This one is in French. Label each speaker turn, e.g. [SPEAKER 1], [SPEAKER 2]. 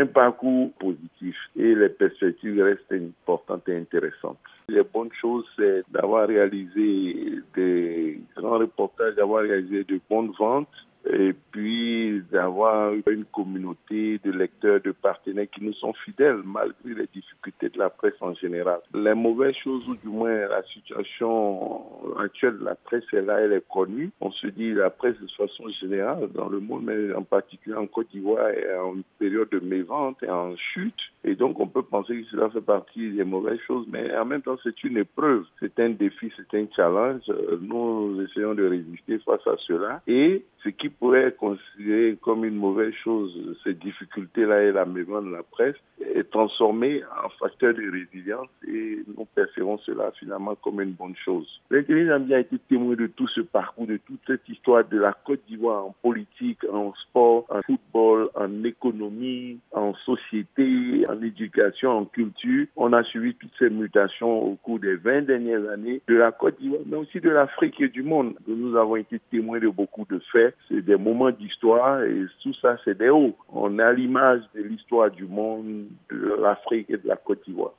[SPEAKER 1] un parcours positif et les perspectives restent importantes et intéressantes. Les bonnes choses, c'est d'avoir réalisé des grands reportages, d'avoir réalisé de bonnes ventes et puis d'avoir une communauté de lecteurs, de partenaires qui nous sont fidèles malgré les difficultés de la presse en général. Les mauvaises choses, ou du moins la situation actuelle de la presse, est là, elle est connue. On se dit la presse de façon générale dans le monde, mais en particulier en Côte d'Ivoire, est en période de mévente et en chute. Et donc on peut penser que cela fait partie des mauvaises choses, mais en même temps c'est une épreuve, c'est un défi, c'est un challenge. Nous essayons de résister face à cela. Et ce qui pourrait être considéré comme une mauvaise chose, ces difficultés-là et la mémoire de la presse, est transformé en facteur de résilience et nous percevons cela finalement comme une bonne chose. L'intelligence a été témoin de tout ce parcours, de toute cette histoire de la Côte d'Ivoire en politique, en sport, économie, en société, en éducation, en culture. On a suivi toutes ces mutations au cours des 20 dernières années de la Côte d'Ivoire, mais aussi de l'Afrique et du monde. Nous avons été témoins de beaucoup de faits. C'est des moments d'histoire et tout ça, c'est des hauts. On à l'image de l'histoire du monde, de l'Afrique et de la Côte d'Ivoire.